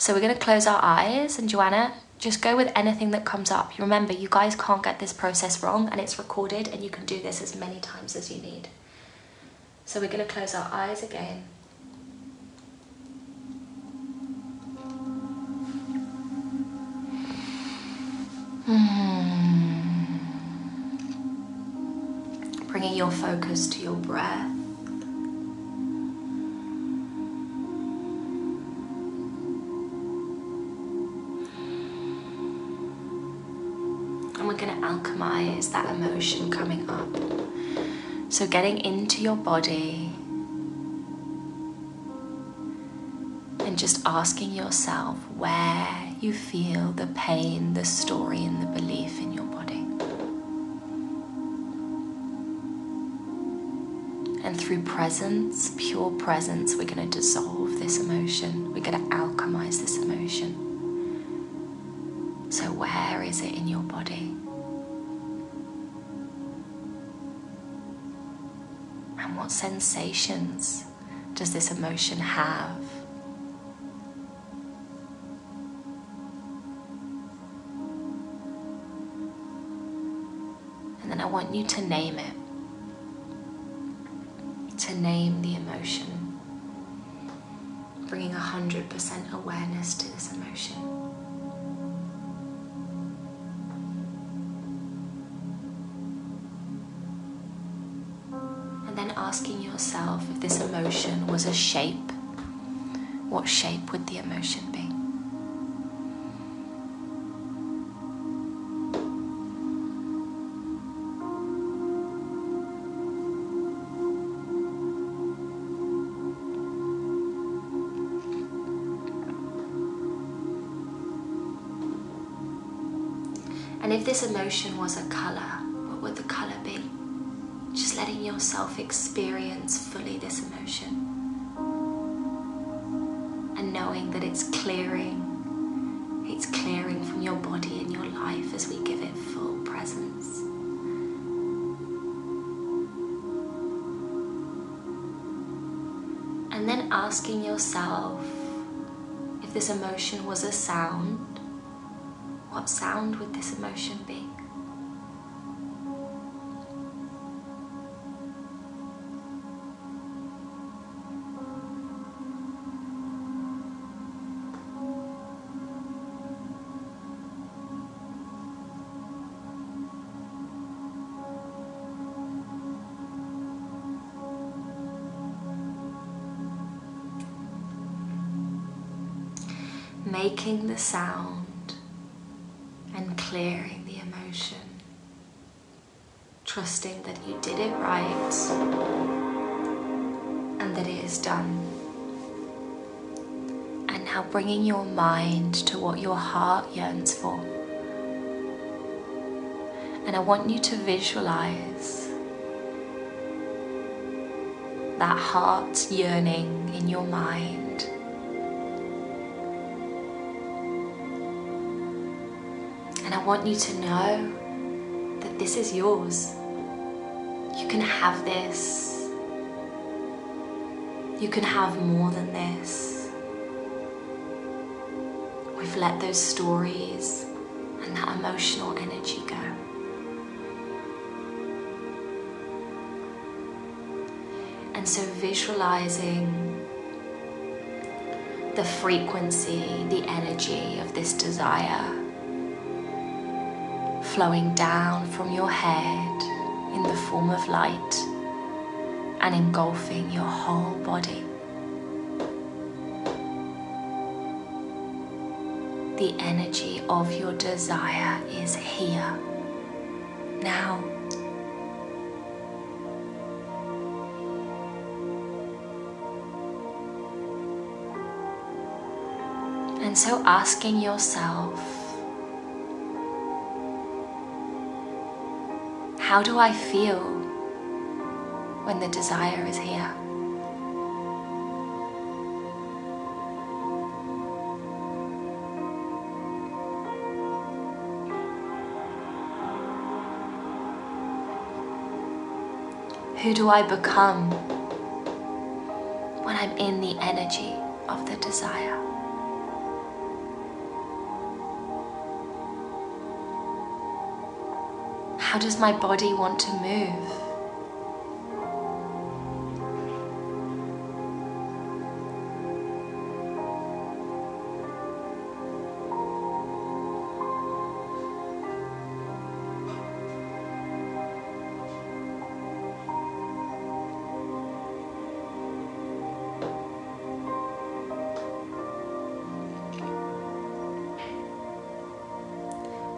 So we're going to close our eyes and Joanna, just go with anything that comes up. Remember, you guys can't get this process wrong and it's recorded and you can do this as many times as you need. So we're going to close our eyes again. Hmm. Bringing your focus to your breath. Going to alchemize that emotion coming up. So, getting into your body and just asking yourself where you feel the pain, the story, and the belief in your body. And through presence, pure presence, we're going to dissolve this emotion. We're going to alchemize this emotion. So, where is it in your body? What sensations does this emotion have? And then I want you to name it. To name the emotion. Bringing 100% awareness to this emotion. Asking yourself if this emotion was a shape, what shape would the emotion be? And if this emotion was a color, what would the color be? Just letting yourself experience fully this emotion. And knowing that it's clearing, it's clearing from your body and your life as we give it full presence. And then asking yourself if this emotion was a sound, what sound would this emotion be? Making the sound and clearing the emotion. Trusting that you did it right and that it is done. And now bringing your mind to what your heart yearns for. And I want you to visualize that heart yearning in your mind And I want you to know that this is yours. You can have this. You can have more than this. We've let those stories and that emotional energy go. And so visualizing the frequency, the energy of this desire flowing down from your head in the form of light and engulfing your whole body. The energy of your desire is here, now. And so asking yourself, How do I feel when the desire is here? Who do I become when I'm in the energy of the desire? How does my body want to move?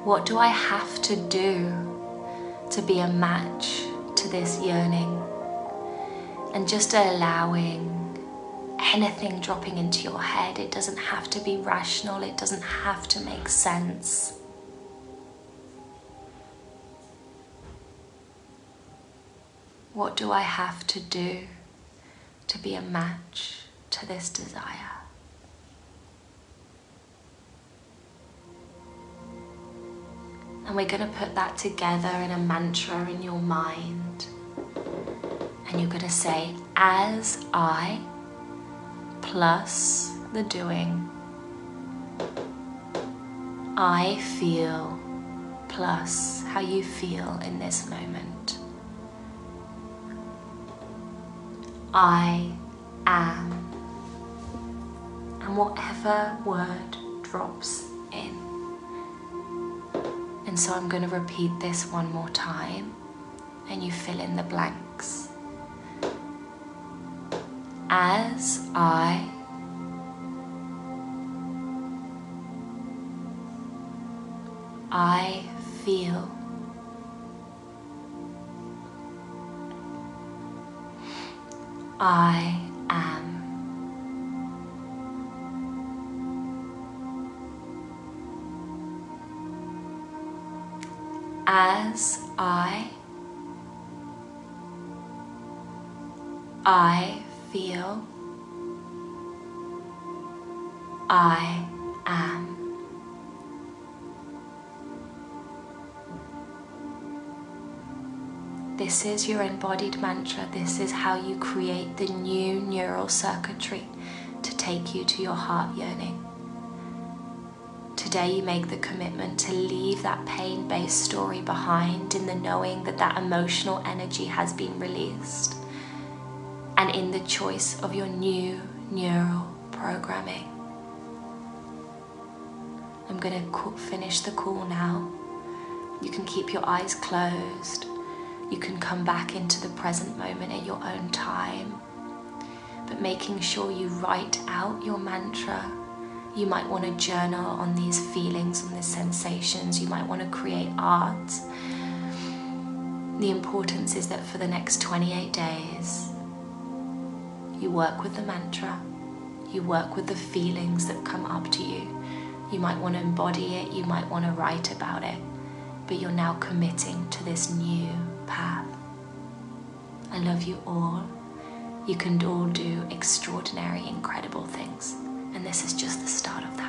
What do I have to do to be a match to this yearning? And just allowing anything dropping into your head. It doesn't have to be rational, it doesn't have to make sense. What do I have to do to be a match to this desire? And we're going to put that together in a mantra in your mind. And you're going to say, as I plus the doing, I feel plus how you feel in this moment. I am. And whatever word drops so I'm going to repeat this one more time and you fill in the blanks. As I I feel I as I I feel I am. This is your embodied mantra. This is how you create the new neural circuitry to take you to your heart yearning. Today, you make the commitment to leave that pain based story behind in the knowing that that emotional energy has been released and in the choice of your new neural programming. I'm going to finish the call now. You can keep your eyes closed. You can come back into the present moment at your own time. But making sure you write out your mantra you might want to journal on these feelings, on these sensations. You might want to create art. The importance is that for the next 28 days, you work with the mantra, you work with the feelings that come up to you. You might want to embody it, you might want to write about it, but you're now committing to this new path. I love you all. You can all do extraordinary, incredible things. And this is just the start of.